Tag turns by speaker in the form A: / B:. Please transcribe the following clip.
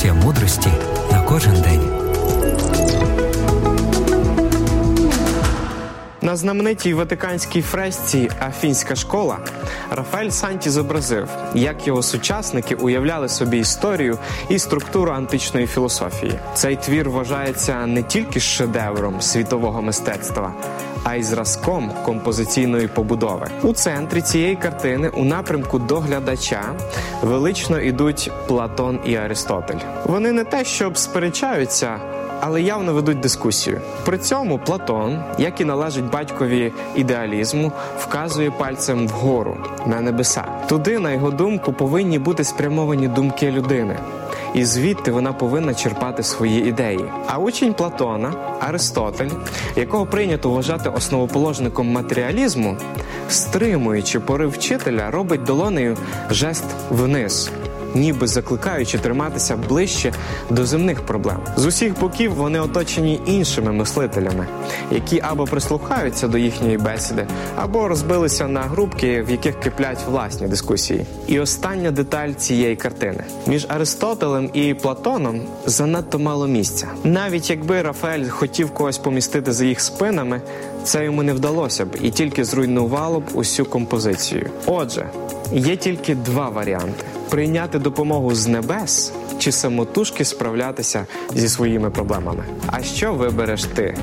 A: порція мудрості на кожен день.
B: На знаменитій ватиканській фресці Афінська школа Рафаель Санті зобразив, як його сучасники уявляли собі історію і структуру античної філософії. Цей твір вважається не тільки шедевром світового мистецтва, а й зразком композиційної побудови. У центрі цієї картини, у напрямку до глядача, велично ідуть Платон і Аристотель. Вони не те, щоб сперечаються але явно ведуть дискусію. При цьому Платон, як і належить батькові ідеалізму, вказує пальцем вгору на небеса. Туди, на його думку, повинні бути спрямовані думки людини. І звідти вона повинна черпати свої ідеї. А учень Платона, Аристотель, якого прийнято вважати основоположником матеріалізму, стримуючи порив вчителя, робить долонею жест вниз ніби закликаючи триматися ближче до земних проблем. З усіх боків вони оточені іншими мислителями, які або прислухаються до їхньої бесіди, або розбилися на групки, в яких киплять власні дискусії. І остання деталь цієї картини між Аристотелем і Платоном занадто мало місця. Навіть якби Рафаель хотів когось помістити за їх спинами, це йому не вдалося б і тільки зруйнувало б усю композицію. Отже, є тільки два варіанти прийняти допомогу з небес чи самотужки справлятися зі своїми проблемами. А що вибереш ти?